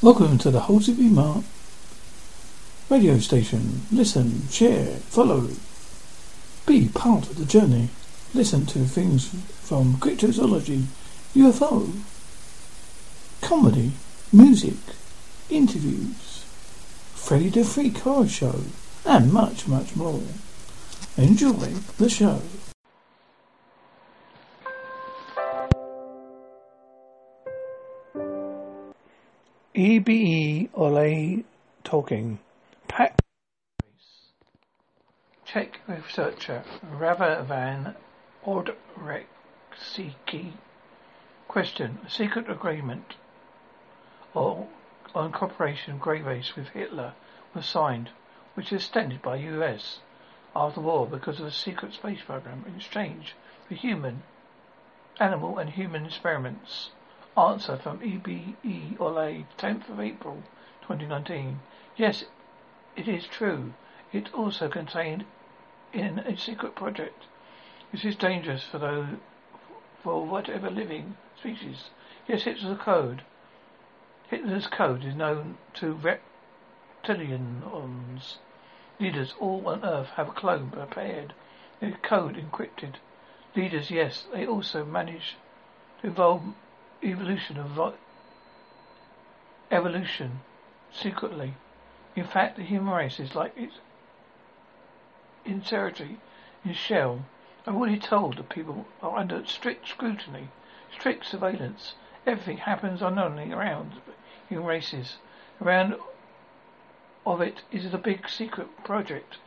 Welcome to the Halsey Mark radio station. Listen, share, follow. Be part of the journey. Listen to things from cryptozoology, UFO, comedy, music, interviews, Freddy the Freak Horror Show, and much, much more. Enjoy the show. EBE Ole talking. Pat Czech researcher Rava Odreksky. Question. A secret agreement or on cooperation grey race with Hitler was signed, which was extended by US after the war because of a secret space program in exchange for human, animal and human experiments. Answer from EBE Ole, 10th of April 2019. Yes, it is true. It also contained in a secret project. This is dangerous for those, for whatever living species. Yes, it's a code. Hitler's code is known to reptilians. Leaders all on Earth have a clone prepared. The code encrypted. Leaders, yes, they also manage to involve evolution of evolution secretly. In fact, the human race is like its interiority in shell. I've already told that people are under strict scrutiny, strict surveillance. Everything happens unknowingly around human races. Around of it is a big secret project.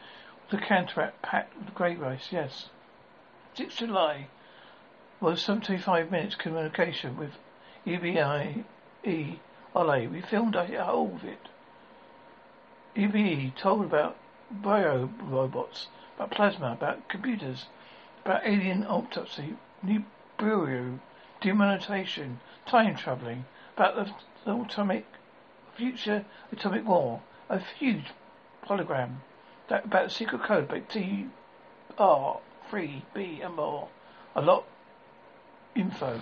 The counteract Pact of the Great Race, yes. 6th July was 75 minutes communication with EBI E Ole. We filmed a whole of it. EBE told about bio robots, about plasma, about computers, about alien autopsy, Nibiru, demonetization, time traveling, about the, the atomic future atomic war, a huge hologram, that about the secret code, about T R three B and more. A lot info.